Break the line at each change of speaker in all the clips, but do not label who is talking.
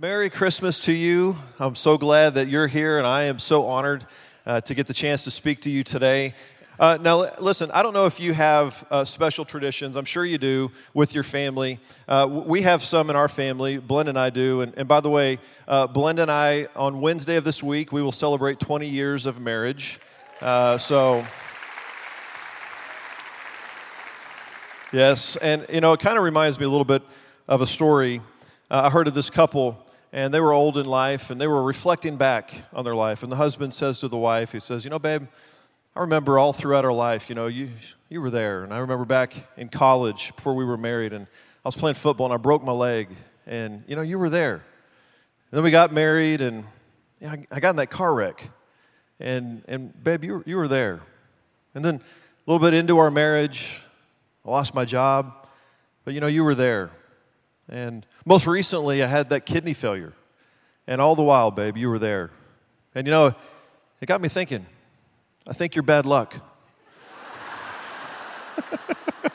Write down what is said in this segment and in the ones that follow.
Merry Christmas to you. I'm so glad that you're here, and I am so honored uh, to get the chance to speak to you today. Uh, now, listen, I don't know if you have uh, special traditions. I'm sure you do with your family. Uh, we have some in our family. Belinda and I do. And, and by the way, uh, Belinda and I, on Wednesday of this week, we will celebrate 20 years of marriage. Uh, so. Yes, and you know, it kind of reminds me a little bit of a story. Uh, I heard of this couple, and they were old in life, and they were reflecting back on their life. And the husband says to the wife, he says, You know, babe, I remember all throughout our life, you know, you, you were there. And I remember back in college before we were married, and I was playing football, and I broke my leg. And, you know, you were there. And then we got married, and you know, I, I got in that car wreck. And, and babe, you, you were there. And then a little bit into our marriage, I lost my job, but you know, you were there. And most recently, I had that kidney failure. And all the while, babe, you were there. And you know, it got me thinking, I think you're bad luck.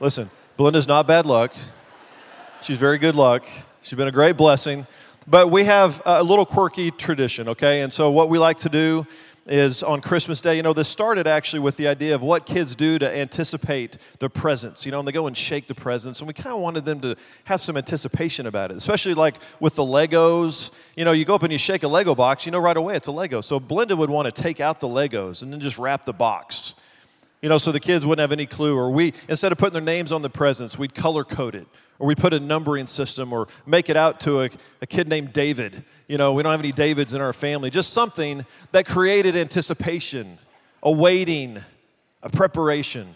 Listen, Belinda's not bad luck. She's very good luck. She's been a great blessing. But we have a little quirky tradition, okay? And so, what we like to do is on Christmas Day. You know, this started actually with the idea of what kids do to anticipate the presents, you know, and they go and shake the presents. And we kind of wanted them to have some anticipation about it, especially like with the Legos. You know, you go up and you shake a Lego box, you know right away it's a Lego. So Belinda would want to take out the Legos and then just wrap the box. You know, so the kids wouldn't have any clue. Or we, instead of putting their names on the presents, we'd color code it. Or we put a numbering system or make it out to a, a kid named David. You know, we don't have any Davids in our family. Just something that created anticipation, a waiting, a preparation.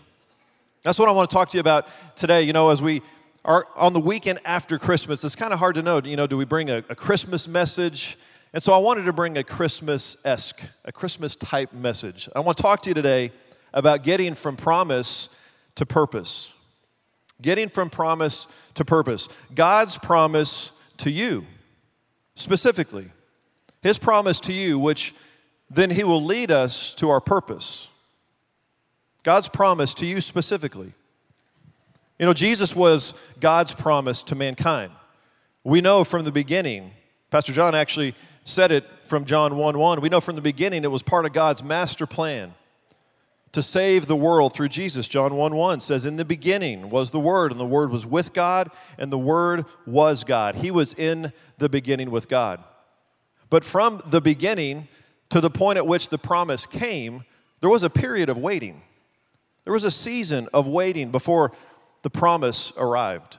That's what I want to talk to you about today. You know, as we are on the weekend after Christmas, it's kind of hard to know, you know, do we bring a, a Christmas message? And so I wanted to bring a Christmas esque, a Christmas type message. I want to talk to you today about getting from promise to purpose. Getting from promise to purpose. God's promise to you, specifically. His promise to you, which then He will lead us to our purpose. God's promise to you specifically. You know, Jesus was God's promise to mankind. We know from the beginning, Pastor John actually said it from John 1 1. We know from the beginning it was part of God's master plan to save the world through Jesus. John 1 1 says, In the beginning was the Word, and the Word was with God, and the Word was God. He was in the beginning with God. But from the beginning to the point at which the promise came, there was a period of waiting. There was a season of waiting before the promise arrived.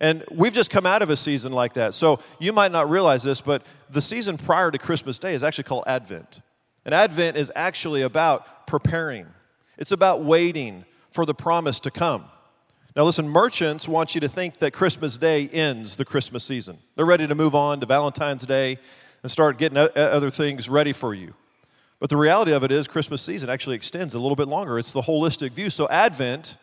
And we've just come out of a season like that. So you might not realize this, but the season prior to Christmas Day is actually called Advent. And Advent is actually about preparing, it's about waiting for the promise to come. Now, listen, merchants want you to think that Christmas Day ends the Christmas season. They're ready to move on to Valentine's Day and start getting other things ready for you. But the reality of it is, Christmas season actually extends a little bit longer. It's the holistic view. So, Advent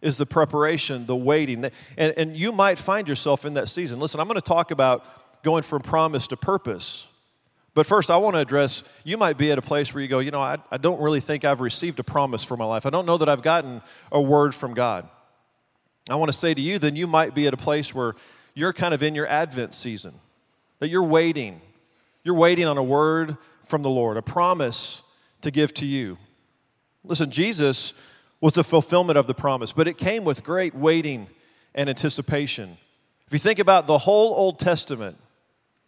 is the preparation, the waiting. And, and you might find yourself in that season. Listen, I'm going to talk about going from promise to purpose. But first, I want to address you might be at a place where you go, you know, I, I don't really think I've received a promise for my life. I don't know that I've gotten a word from God. I want to say to you, then you might be at a place where you're kind of in your Advent season, that you're waiting. You're waiting on a word from the Lord, a promise to give to you. Listen, Jesus was the fulfillment of the promise, but it came with great waiting and anticipation. If you think about the whole Old Testament,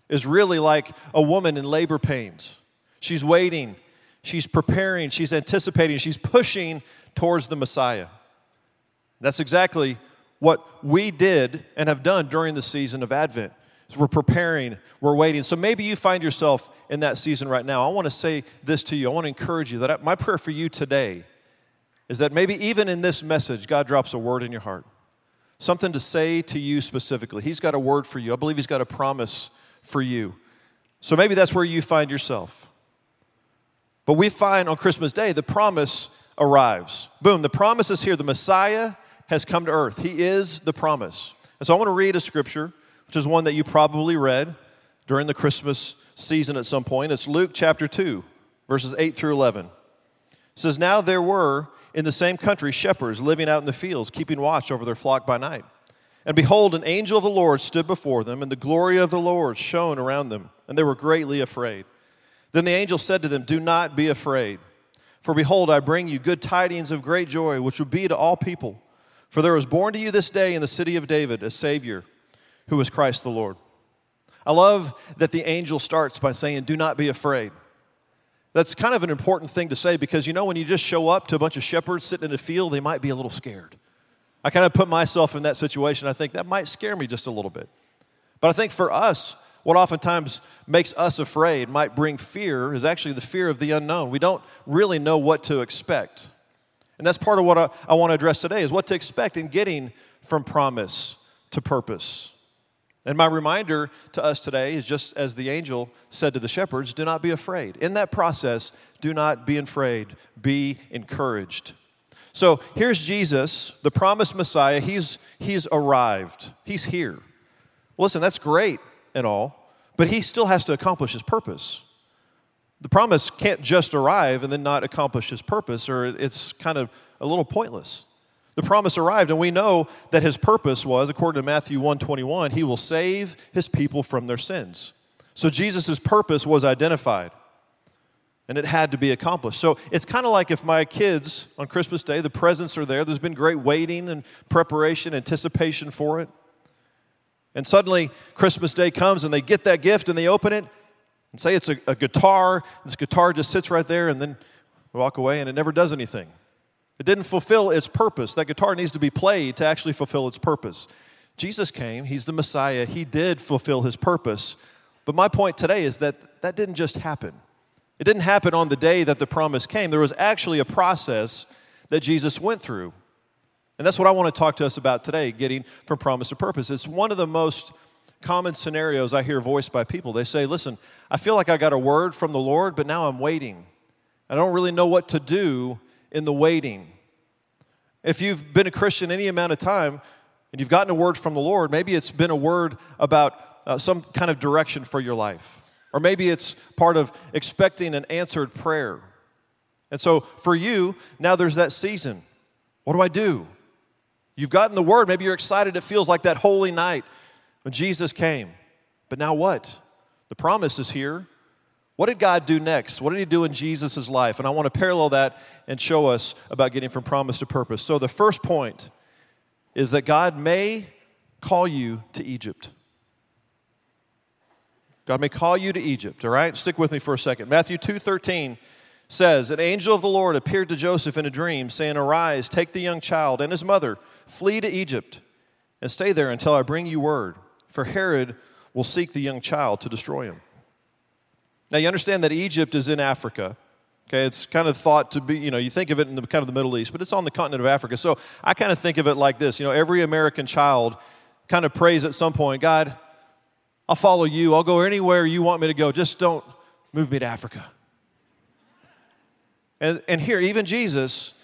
is really like a woman in labor pains. She's waiting, she's preparing, she's anticipating, she's pushing towards the Messiah. That's exactly what we did and have done during the season of Advent. So we're preparing, we're waiting. So maybe you find yourself in that season right now. I want to say this to you. I want to encourage you that my prayer for you today is that maybe even in this message, God drops a word in your heart, something to say to you specifically. He's got a word for you. I believe He's got a promise for you. So maybe that's where you find yourself. But we find on Christmas Day the promise arrives. Boom, the promise is here. The Messiah has come to earth. He is the promise. And so I want to read a scripture, which is one that you probably read during the Christmas season at some point. It's Luke chapter 2, verses 8 through 11. It says, Now there were in the same country shepherds living out in the fields, keeping watch over their flock by night. And behold, an angel of the Lord stood before them, and the glory of the Lord shone around them, and they were greatly afraid. Then the angel said to them, Do not be afraid, for behold, I bring you good tidings of great joy, which will be to all people. For there was born to you this day in the city of David a Savior, who is Christ the Lord. I love that the angel starts by saying, Do not be afraid. That's kind of an important thing to say because you know, when you just show up to a bunch of shepherds sitting in a field, they might be a little scared. I kind of put myself in that situation. I think that might scare me just a little bit. But I think for us, what oftentimes makes us afraid, might bring fear, is actually the fear of the unknown. We don't really know what to expect. And that's part of what I, I want to address today is what to expect in getting from promise to purpose. And my reminder to us today is just as the angel said to the shepherds, do not be afraid. In that process, do not be afraid, be encouraged. So here's Jesus, the promised Messiah. He's, he's arrived, he's here. Listen, that's great and all, but he still has to accomplish his purpose. The promise can't just arrive and then not accomplish his purpose, or it's kind of a little pointless. The promise arrived, and we know that his purpose was, according to Matthew 121, he will save his people from their sins. So Jesus' purpose was identified and it had to be accomplished. So it's kind of like if my kids on Christmas Day, the presents are there, there's been great waiting and preparation, anticipation for it. And suddenly Christmas Day comes and they get that gift and they open it and say it's a, a guitar. This guitar just sits right there and then walk away and it never does anything. It didn't fulfill its purpose. That guitar needs to be played to actually fulfill its purpose. Jesus came, He's the Messiah, He did fulfill His purpose. But my point today is that that didn't just happen. It didn't happen on the day that the promise came. There was actually a process that Jesus went through. And that's what I want to talk to us about today, getting from promise to purpose. It's one of the most common scenarios I hear voiced by people. They say, Listen, I feel like I got a word from the Lord, but now I'm waiting. I don't really know what to do in the waiting. If you've been a Christian any amount of time and you've gotten a word from the Lord, maybe it's been a word about uh, some kind of direction for your life. Or maybe it's part of expecting an answered prayer. And so for you, now there's that season. What do I do? You've gotten the word. Maybe you're excited. It feels like that holy night when Jesus came. But now what? The promise is here. What did God do next? What did He do in Jesus' life? And I want to parallel that and show us about getting from promise to purpose. So the first point is that God may call you to Egypt. God may call you to Egypt, all right? Stick with me for a second. Matthew 2:13 says, "An angel of the Lord appeared to Joseph in a dream, saying, "Arise, take the young child and his mother, flee to Egypt, and stay there until I bring you word, for Herod will seek the young child to destroy him." Now you understand that Egypt is in Africa. Okay, it's kind of thought to be, you know, you think of it in the kind of the Middle East, but it's on the continent of Africa. So I kind of think of it like this, you know, every American child kind of prays at some point, God, I'll follow you. I'll go anywhere you want me to go. Just don't move me to Africa. And, and here, even Jesus,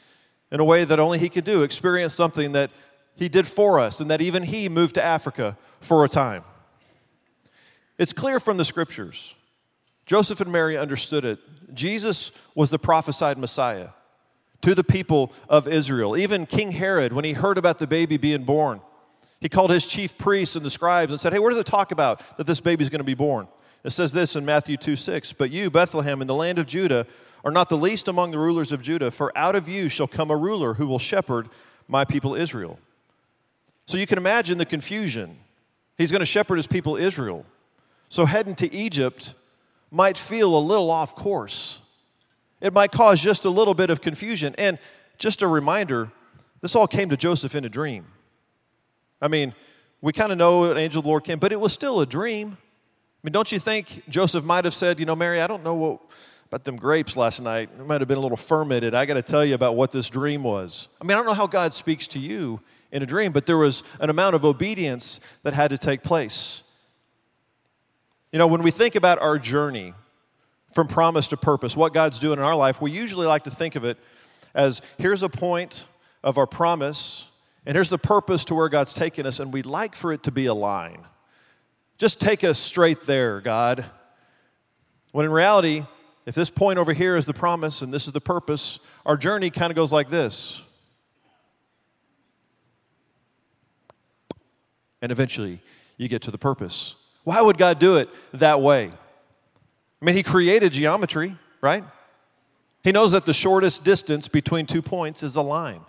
in a way that only he could do, experienced something that he did for us, and that even he moved to Africa for a time. It's clear from the scriptures. Joseph and Mary understood it. Jesus was the prophesied Messiah to the people of Israel. Even King Herod, when he heard about the baby being born, he called his chief priests and the scribes and said, Hey, where does it talk about that this baby is going to be born? It says this in Matthew 2 6. But you, Bethlehem, in the land of Judah, are not the least among the rulers of Judah, for out of you shall come a ruler who will shepherd my people Israel. So you can imagine the confusion. He's going to shepherd his people Israel. So heading to Egypt might feel a little off course. It might cause just a little bit of confusion. And just a reminder this all came to Joseph in a dream. I mean, we kind of know an angel of the Lord came, but it was still a dream. I mean, don't you think Joseph might have said, you know, Mary, I don't know what about them grapes last night. It might have been a little fermented. I got to tell you about what this dream was. I mean, I don't know how God speaks to you in a dream, but there was an amount of obedience that had to take place. You know, when we think about our journey from promise to purpose, what God's doing in our life, we usually like to think of it as here's a point of our promise and here's the purpose to where God's taken us, and we'd like for it to be a line. Just take us straight there, God. When in reality, if this point over here is the promise and this is the purpose, our journey kind of goes like this. and eventually you get to the purpose. Why would God do it that way? I mean, He created geometry, right? He knows that the shortest distance between two points is a line.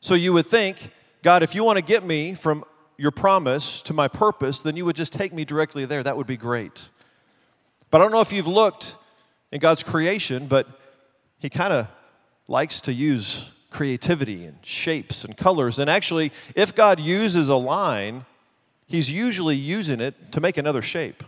So you would think, God, if you want to get me from your promise to my purpose, then you would just take me directly there. That would be great. But I don't know if you've looked in God's creation, but He kind of likes to use creativity and shapes and colors. And actually, if God uses a line, He's usually using it to make another shape.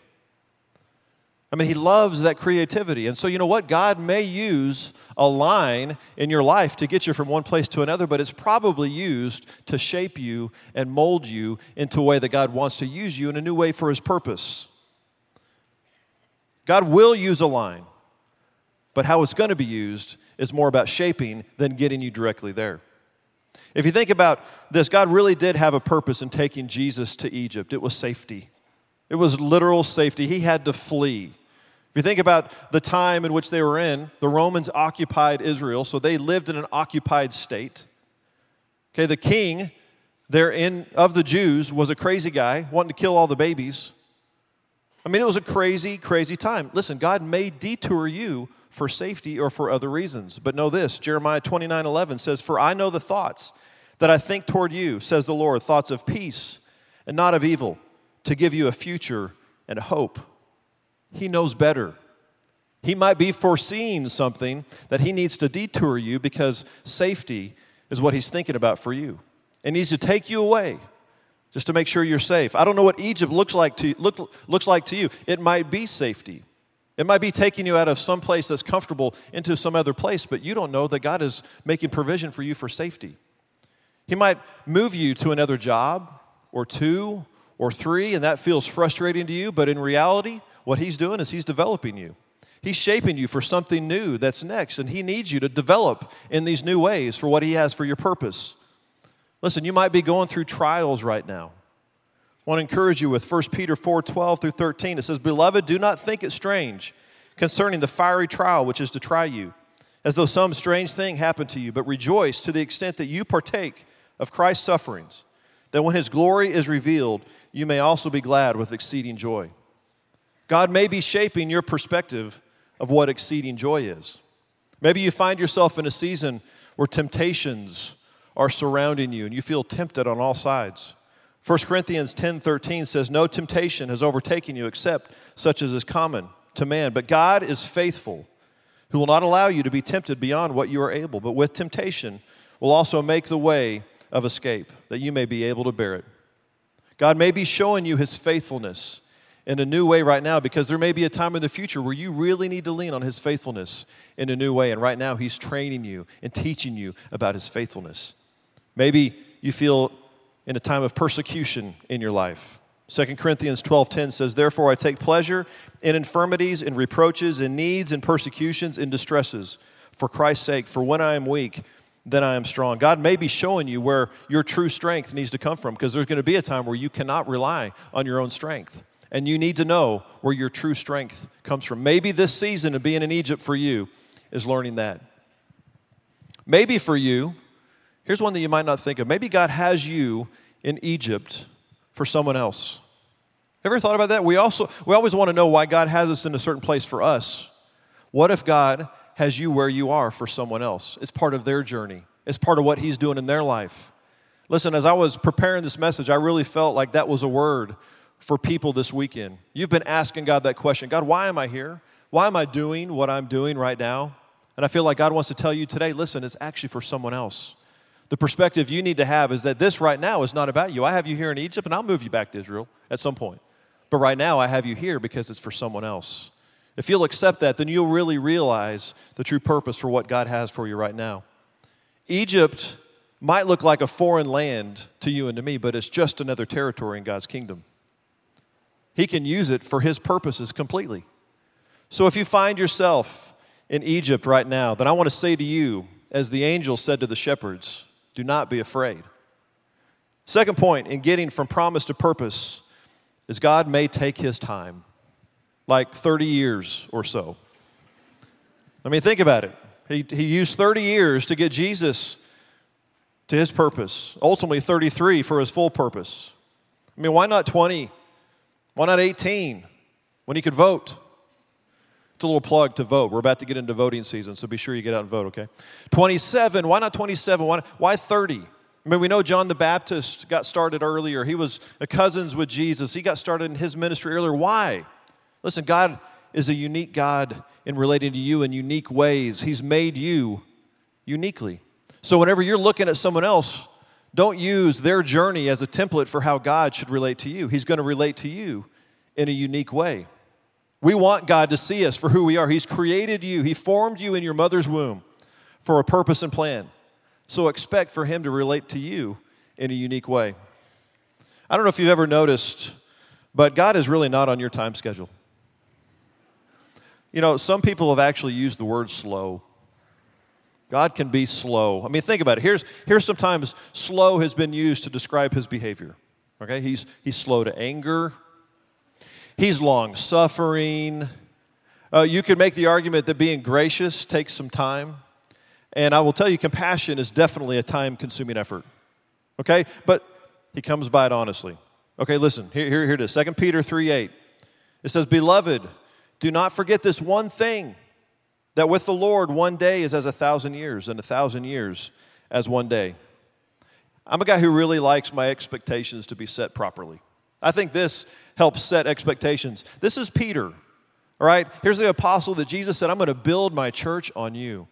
I mean, he loves that creativity. And so, you know what? God may use a line in your life to get you from one place to another, but it's probably used to shape you and mold you into a way that God wants to use you in a new way for his purpose. God will use a line, but how it's going to be used is more about shaping than getting you directly there. If you think about this, God really did have a purpose in taking Jesus to Egypt. It was safety, it was literal safety. He had to flee. If you think about the time in which they were in, the Romans occupied Israel, so they lived in an occupied state. Okay, the king there in of the Jews was a crazy guy, wanting to kill all the babies. I mean, it was a crazy, crazy time. Listen, God may detour you for safety or for other reasons. But know this Jeremiah 29 11 says, For I know the thoughts that I think toward you, says the Lord, thoughts of peace and not of evil, to give you a future and hope. He knows better. He might be foreseeing something that he needs to detour you because safety is what he's thinking about for you. And needs to take you away just to make sure you're safe. I don't know what Egypt looks like to, look, looks like to you. It might be safety. It might be taking you out of some place that's comfortable into some other place, but you don't know that God is making provision for you for safety. He might move you to another job or two or three, and that feels frustrating to you, but in reality, what He's doing is He's developing you. He's shaping you for something new that's next, and He needs you to develop in these new ways for what He has for your purpose. Listen, you might be going through trials right now. I want to encourage you with 1 Peter 4 12 through 13. It says, Beloved, do not think it strange concerning the fiery trial which is to try you, as though some strange thing happened to you, but rejoice to the extent that you partake of Christ's sufferings, that when His glory is revealed, you may also be glad with exceeding joy. God may be shaping your perspective of what exceeding joy is. Maybe you find yourself in a season where temptations are surrounding you and you feel tempted on all sides. 1 Corinthians 10:13 says no temptation has overtaken you except such as is common to man, but God is faithful, who will not allow you to be tempted beyond what you are able, but with temptation will also make the way of escape that you may be able to bear it. God may be showing you his faithfulness in a new way right now because there may be a time in the future where you really need to lean on His faithfulness in a new way. And right now, He's training you and teaching you about His faithfulness. Maybe you feel in a time of persecution in your life. 2 Corinthians 12:10 says, "Therefore I take pleasure in infirmities, in reproaches, in needs, in persecutions, in distresses, for Christ's sake. For when I am weak, then I am strong." God may be showing you where your true strength needs to come from because there's going to be a time where you cannot rely on your own strength. And you need to know where your true strength comes from. Maybe this season of being in Egypt for you is learning that. Maybe for you, here's one that you might not think of. Maybe God has you in Egypt for someone else. Ever thought about that? We also we always want to know why God has us in a certain place for us. What if God has you where you are for someone else? It's part of their journey. It's part of what he's doing in their life. Listen, as I was preparing this message, I really felt like that was a word for people this weekend. You've been asking God that question God, why am I here? Why am I doing what I'm doing right now? And I feel like God wants to tell you today listen, it's actually for someone else. The perspective you need to have is that this right now is not about you. I have you here in Egypt and I'll move you back to Israel at some point. But right now, I have you here because it's for someone else. If you'll accept that, then you'll really realize the true purpose for what God has for you right now. Egypt might look like a foreign land to you and to me, but it's just another territory in God's kingdom. He can use it for His purposes completely. So if you find yourself in Egypt right now, then I want to say to you, as the angel said to the shepherds, do not be afraid. Second point in getting from promise to purpose is God may take His time, like 30 years or so. I mean, think about it. He, he used 30 years to get Jesus to his purpose, ultimately 33 for his full purpose. I mean, why not 20? Why not 18 when he could vote? It's a little plug to vote. We're about to get into voting season, so be sure you get out and vote, okay? 27. Why not 27? Why, why 30? I mean, we know John the Baptist got started earlier. He was a cousins with Jesus. He got started in his ministry earlier. Why? Listen, God is a unique God in relating to you in unique ways. He's made you uniquely. So, whenever you're looking at someone else, don't use their journey as a template for how God should relate to you. He's going to relate to you in a unique way. We want God to see us for who we are. He's created you, He formed you in your mother's womb for a purpose and plan. So, expect for Him to relate to you in a unique way. I don't know if you've ever noticed, but God is really not on your time schedule. You know, some people have actually used the word slow. God can be slow. I mean, think about it. Here's, here's sometimes slow has been used to describe his behavior. Okay? He's, he's slow to anger, he's long suffering. Uh, you could make the argument that being gracious takes some time. And I will tell you, compassion is definitely a time consuming effort. Okay? But he comes by it honestly. Okay, listen, here, here, here it is 2 Peter 3 8. It says, Beloved, do not forget this one thing that with the Lord, one day is as a thousand years, and a thousand years as one day. I'm a guy who really likes my expectations to be set properly. I think this helps set expectations. This is Peter, all right? Here's the apostle that Jesus said, I'm going to build my church on you.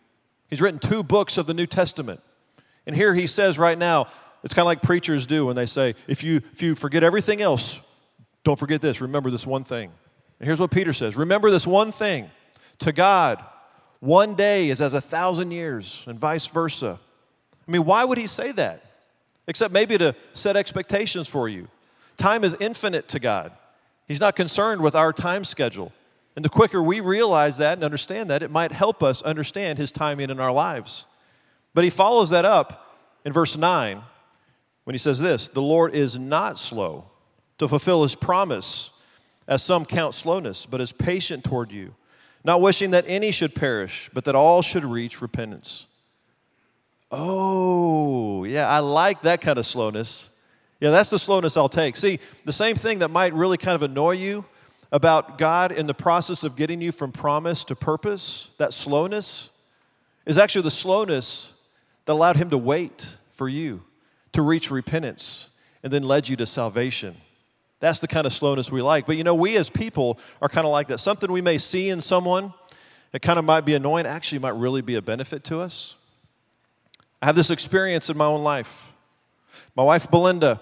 He's written two books of the New Testament. And here he says right now, it's kind of like preachers do when they say, if you, if you forget everything else, don't forget this, remember this one thing. And here's what Peter says Remember this one thing to God, one day is as a thousand years, and vice versa. I mean, why would he say that? Except maybe to set expectations for you. Time is infinite to God, He's not concerned with our time schedule. And the quicker we realize that and understand that, it might help us understand His timing in our lives. But He follows that up in verse 9 when He says this The Lord is not slow to fulfill His promise, as some count slowness, but is patient toward you not wishing that any should perish, but that all should reach repentance. Oh, yeah, I like that kind of slowness. Yeah, that's the slowness I'll take. See, the same thing that might really kind of annoy you about God in the process of getting you from promise to purpose, that slowness, is actually the slowness that allowed Him to wait for you to reach repentance and then led you to salvation. That's the kind of slowness we like. But you know, we as people are kind of like that. Something we may see in someone that kind of might be annoying actually might really be a benefit to us. I have this experience in my own life. My wife, Belinda,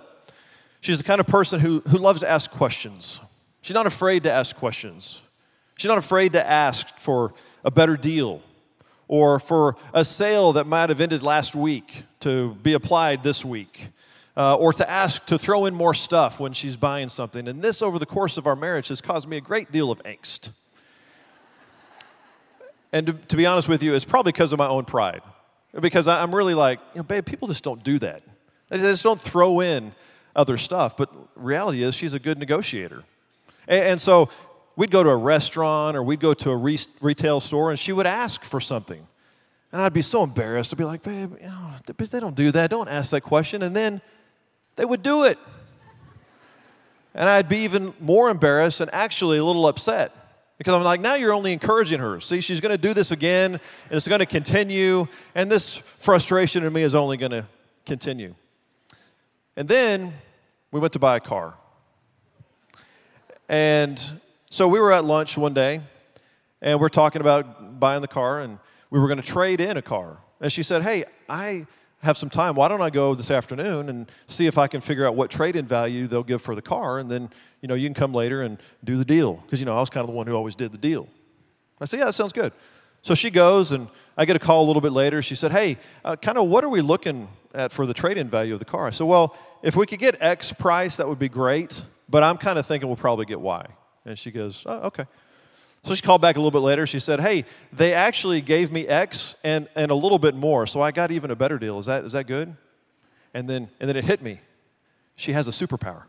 she's the kind of person who, who loves to ask questions. She's not afraid to ask questions. She's not afraid to ask for a better deal or for a sale that might have ended last week to be applied this week uh, or to ask to throw in more stuff when she's buying something. And this, over the course of our marriage, has caused me a great deal of angst. And to, to be honest with you, it's probably because of my own pride. Because I'm really like, you know, babe, people just don't do that. They just don't throw in other stuff. But reality is, she's a good negotiator. And, and so we'd go to a restaurant or we'd go to a re- retail store and she would ask for something. And I'd be so embarrassed to be like, babe, you know, they don't do that. Don't ask that question. And then they would do it. And I'd be even more embarrassed and actually a little upset because I'm like, now you're only encouraging her. See, she's going to do this again and it's going to continue. And this frustration in me is only going to continue. And then we went to buy a car. And so we were at lunch one day and we're talking about buying the car and we were going to trade in a car. And she said, Hey, I have some time. Why don't I go this afternoon and see if I can figure out what trade-in value they'll give for the car, and then you know you can come later and do the deal because you know I was kind of the one who always did the deal. I said, yeah, that sounds good. So she goes, and I get a call a little bit later. She said, hey, uh, kind of what are we looking at for the trade-in value of the car? I said, well, if we could get X price, that would be great, but I'm kind of thinking we'll probably get Y. And she goes, oh, okay. So she called back a little bit later. She said, Hey, they actually gave me X and, and a little bit more, so I got even a better deal. Is that, is that good? And then, and then it hit me. She has a superpower.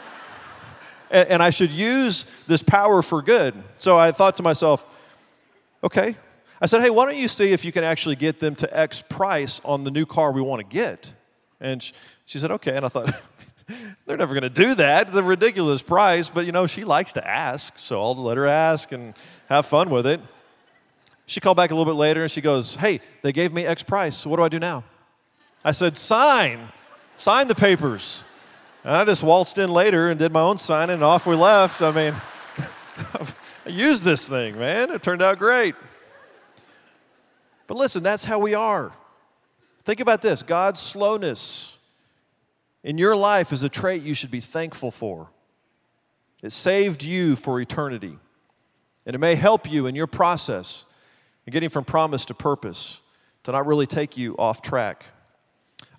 and, and I should use this power for good. So I thought to myself, Okay. I said, Hey, why don't you see if you can actually get them to X price on the new car we want to get? And she, she said, Okay. And I thought, They're never going to do that. It's a ridiculous price, but you know, she likes to ask, so I'll let her ask and have fun with it. She called back a little bit later and she goes, Hey, they gave me X price, so what do I do now? I said, Sign, sign the papers. And I just waltzed in later and did my own signing, and off we left. I mean, I used this thing, man. It turned out great. But listen, that's how we are. Think about this God's slowness in your life is a trait you should be thankful for. It saved you for eternity. And it may help you in your process in getting from promise to purpose to not really take you off track.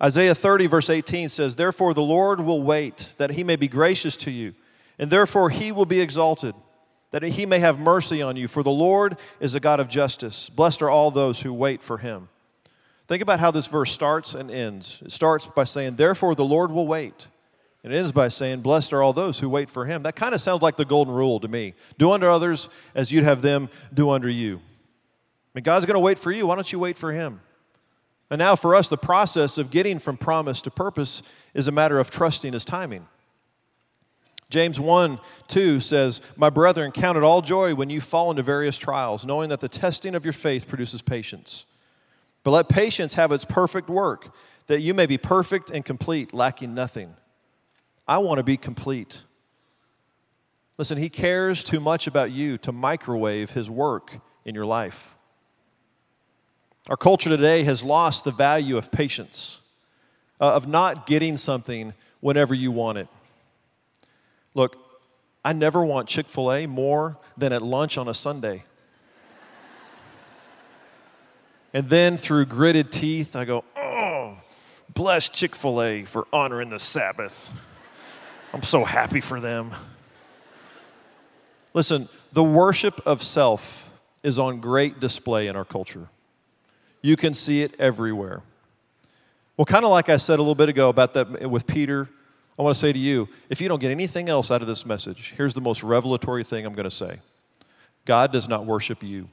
Isaiah 30, verse 18 says, Therefore the Lord will wait, that he may be gracious to you, and therefore he will be exalted, that he may have mercy on you. For the Lord is a God of justice. Blessed are all those who wait for him. Think about how this verse starts and ends. It starts by saying, Therefore the Lord will wait. And it ends by saying, Blessed are all those who wait for him. That kind of sounds like the golden rule to me. Do unto others as you'd have them do unto you. I mean, God's going to wait for you. Why don't you wait for him? And now, for us, the process of getting from promise to purpose is a matter of trusting his timing. James 1 2 says, My brethren, count it all joy when you fall into various trials, knowing that the testing of your faith produces patience. But let patience have its perfect work, that you may be perfect and complete, lacking nothing. I want to be complete. Listen, he cares too much about you to microwave his work in your life. Our culture today has lost the value of patience, uh, of not getting something whenever you want it. Look, I never want Chick fil A more than at lunch on a Sunday. And then through gritted teeth, I go, oh, bless Chick fil A for honoring the Sabbath. I'm so happy for them. Listen, the worship of self is on great display in our culture. You can see it everywhere. Well, kind of like I said a little bit ago about that with Peter, I want to say to you if you don't get anything else out of this message, here's the most revelatory thing I'm going to say God does not worship you.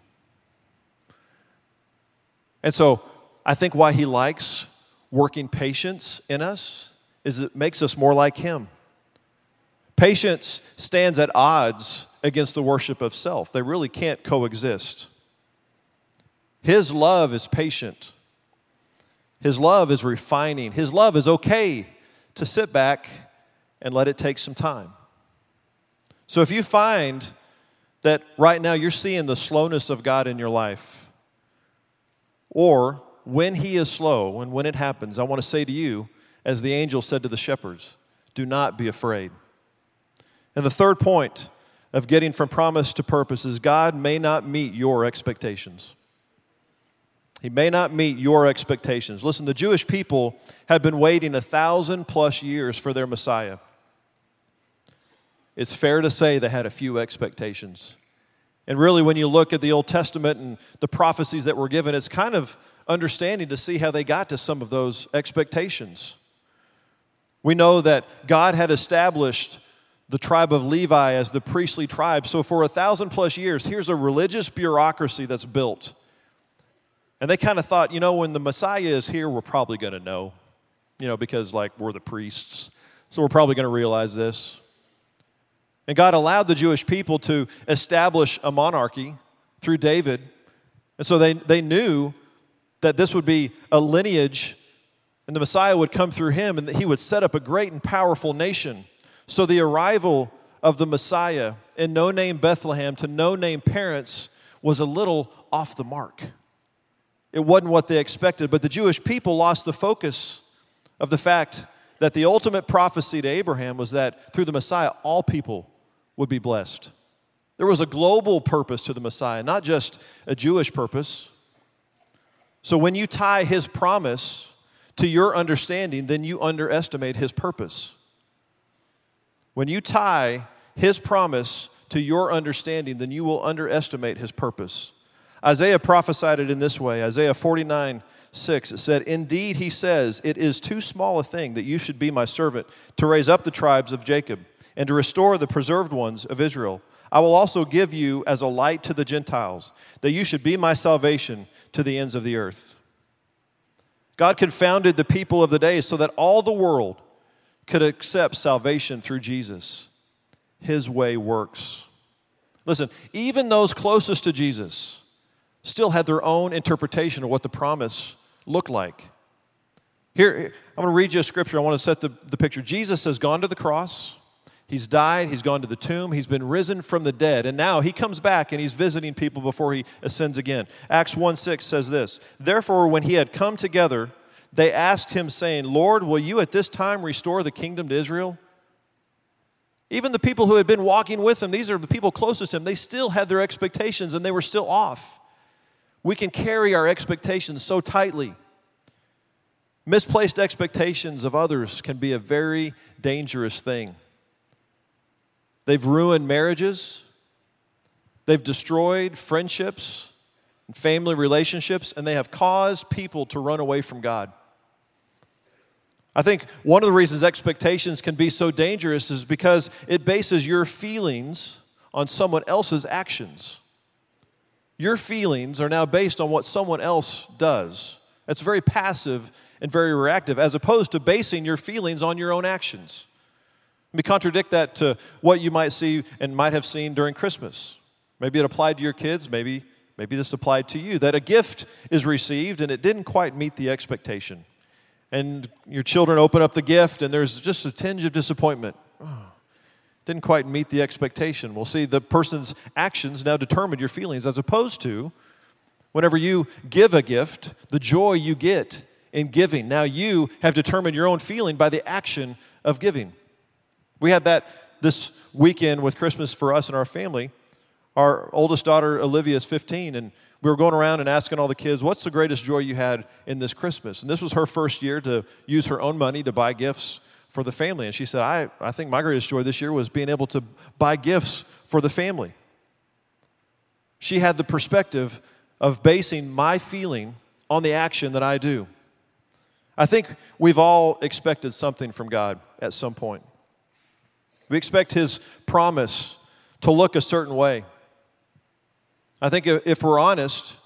And so I think why he likes working patience in us is it makes us more like him. Patience stands at odds against the worship of self. They really can't coexist. His love is patient. His love is refining. His love is okay to sit back and let it take some time. So if you find that right now you're seeing the slowness of God in your life, or when he is slow and when it happens, I want to say to you, as the angel said to the shepherds, do not be afraid. And the third point of getting from promise to purpose is God may not meet your expectations. He may not meet your expectations. Listen, the Jewish people had been waiting a thousand plus years for their Messiah. It's fair to say they had a few expectations. And really, when you look at the Old Testament and the prophecies that were given, it's kind of understanding to see how they got to some of those expectations. We know that God had established the tribe of Levi as the priestly tribe. So, for a thousand plus years, here's a religious bureaucracy that's built. And they kind of thought, you know, when the Messiah is here, we're probably going to know, you know, because like we're the priests. So, we're probably going to realize this. And God allowed the Jewish people to establish a monarchy through David. And so they, they knew that this would be a lineage and the Messiah would come through him and that he would set up a great and powerful nation. So the arrival of the Messiah in no name Bethlehem to no name parents was a little off the mark. It wasn't what they expected, but the Jewish people lost the focus of the fact that the ultimate prophecy to Abraham was that through the Messiah, all people would be blessed. There was a global purpose to the Messiah, not just a Jewish purpose. So when you tie his promise to your understanding, then you underestimate his purpose. When you tie his promise to your understanding, then you will underestimate his purpose. Isaiah prophesied it in this way Isaiah 49 6, it said, Indeed, he says, it is too small a thing that you should be my servant to raise up the tribes of Jacob and to restore the preserved ones of Israel. I will also give you as a light to the Gentiles, that you should be my salvation to the ends of the earth. God confounded the people of the day so that all the world could accept salvation through Jesus. His way works. Listen, even those closest to Jesus still had their own interpretation of what the promise looked like. Here, I'm going to read you a scripture. I want to set the, the picture. Jesus has gone to the cross. He's died, he's gone to the tomb, he's been risen from the dead, and now he comes back and he's visiting people before he ascends again. Acts 1 6 says this Therefore, when he had come together, they asked him, saying, Lord, will you at this time restore the kingdom to Israel? Even the people who had been walking with him, these are the people closest to him, they still had their expectations and they were still off. We can carry our expectations so tightly. Misplaced expectations of others can be a very dangerous thing. They've ruined marriages, they've destroyed friendships and family relationships, and they have caused people to run away from God. I think one of the reasons expectations can be so dangerous is because it bases your feelings on someone else's actions. Your feelings are now based on what someone else does. That's very passive and very reactive, as opposed to basing your feelings on your own actions. Me contradict that to what you might see and might have seen during Christmas. Maybe it applied to your kids, maybe, maybe this applied to you, that a gift is received and it didn't quite meet the expectation. And your children open up the gift and there's just a tinge of disappointment. Didn't quite meet the expectation. Well, see, the person's actions now determine your feelings, as opposed to whenever you give a gift, the joy you get in giving. Now you have determined your own feeling by the action of giving. We had that this weekend with Christmas for us and our family. Our oldest daughter, Olivia, is 15, and we were going around and asking all the kids, What's the greatest joy you had in this Christmas? And this was her first year to use her own money to buy gifts for the family. And she said, I, I think my greatest joy this year was being able to buy gifts for the family. She had the perspective of basing my feeling on the action that I do. I think we've all expected something from God at some point. We expect His promise to look a certain way. I think if we're honest,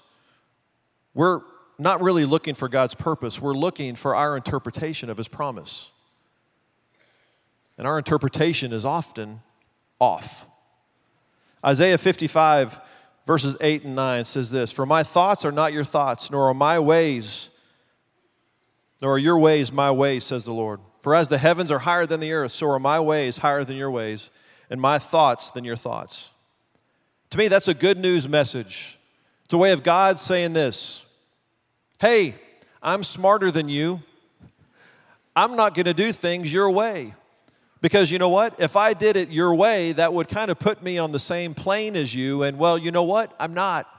we're not really looking for God's purpose, we're looking for our interpretation of His promise. And our interpretation is often off. Isaiah 55, verses 8 and 9 says this For my thoughts are not your thoughts, nor are my ways, nor are your ways my ways, says the Lord. For as the heavens are higher than the earth, so are my ways higher than your ways, and my thoughts than your thoughts. To me, that's a good news message. It's a way of God saying this Hey, I'm smarter than you. I'm not going to do things your way. Because you know what? If I did it your way, that would kind of put me on the same plane as you. And well, you know what? I'm not.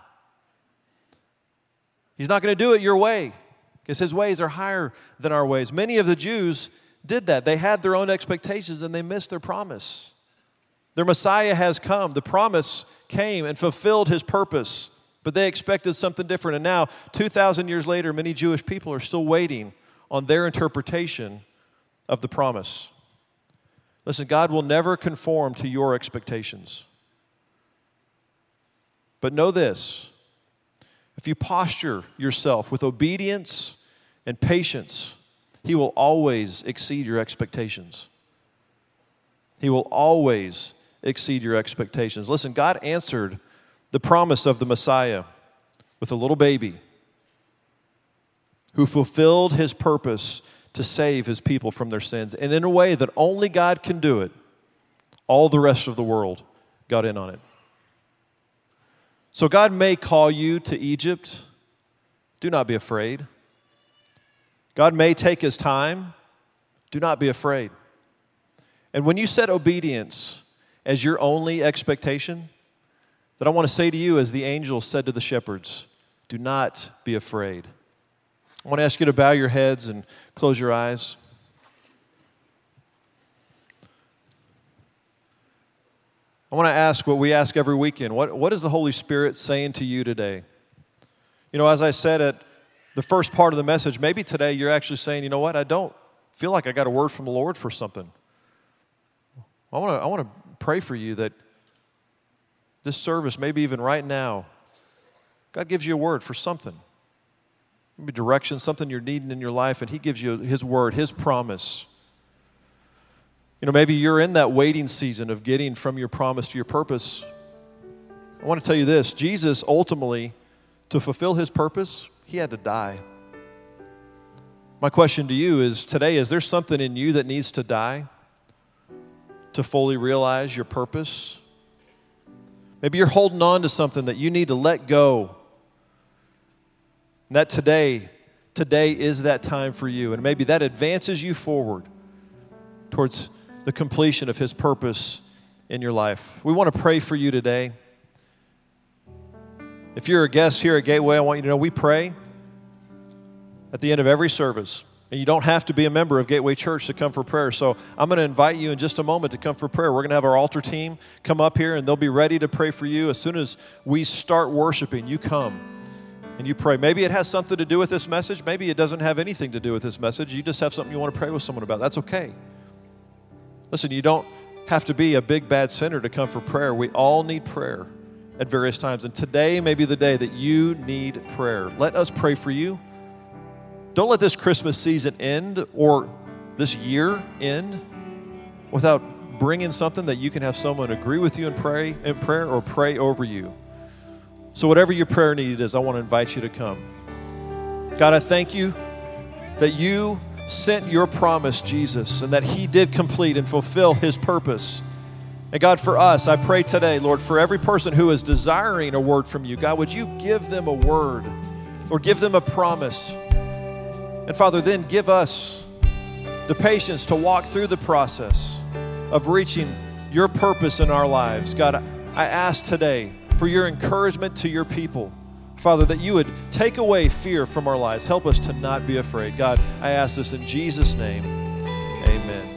He's not going to do it your way because his ways are higher than our ways. Many of the Jews did that. They had their own expectations and they missed their promise. Their Messiah has come. The promise came and fulfilled his purpose, but they expected something different. And now, 2,000 years later, many Jewish people are still waiting on their interpretation of the promise. Listen, God will never conform to your expectations. But know this if you posture yourself with obedience and patience, he will always exceed your expectations. He will always exceed your expectations. Listen, God answered the promise of the Messiah with a little baby who fulfilled his purpose to save his people from their sins. And in a way that only God can do it, all the rest of the world got in on it. So God may call you to Egypt. Do not be afraid. God may take his time. Do not be afraid. And when you set obedience as your only expectation, that I want to say to you, as the angel said to the shepherds, do not be afraid. I want to ask you to bow your heads and close your eyes. I want to ask what we ask every weekend. What, what is the Holy Spirit saying to you today? You know, as I said at the first part of the message, maybe today you're actually saying, you know what, I don't feel like I got a word from the Lord for something. I want to, I want to pray for you that this service, maybe even right now, God gives you a word for something. Maybe direction, something you're needing in your life, and He gives you His word, His promise. You know, maybe you're in that waiting season of getting from your promise to your purpose. I want to tell you this Jesus ultimately, to fulfill his purpose, he had to die. My question to you is today, is there something in you that needs to die to fully realize your purpose? Maybe you're holding on to something that you need to let go. And that today, today is that time for you. And maybe that advances you forward towards the completion of His purpose in your life. We want to pray for you today. If you're a guest here at Gateway, I want you to know we pray at the end of every service. And you don't have to be a member of Gateway Church to come for prayer. So I'm going to invite you in just a moment to come for prayer. We're going to have our altar team come up here and they'll be ready to pray for you. As soon as we start worshiping, you come and you pray. Maybe it has something to do with this message. Maybe it doesn't have anything to do with this message. You just have something you want to pray with someone about. That's okay. Listen, you don't have to be a big bad sinner to come for prayer. We all need prayer at various times. And today may be the day that you need prayer. Let us pray for you. Don't let this Christmas season end or this year end without bringing something that you can have someone agree with you and pray in prayer or pray over you. So whatever your prayer need is, I want to invite you to come. God, I thank you that you sent your promise, Jesus, and that he did complete and fulfill his purpose. And God, for us, I pray today, Lord, for every person who is desiring a word from you, God, would you give them a word or give them a promise? And Father, then give us the patience to walk through the process of reaching your purpose in our lives. God, I ask today for your encouragement to your people. Father, that you would take away fear from our lives. Help us to not be afraid. God, I ask this in Jesus' name. Amen.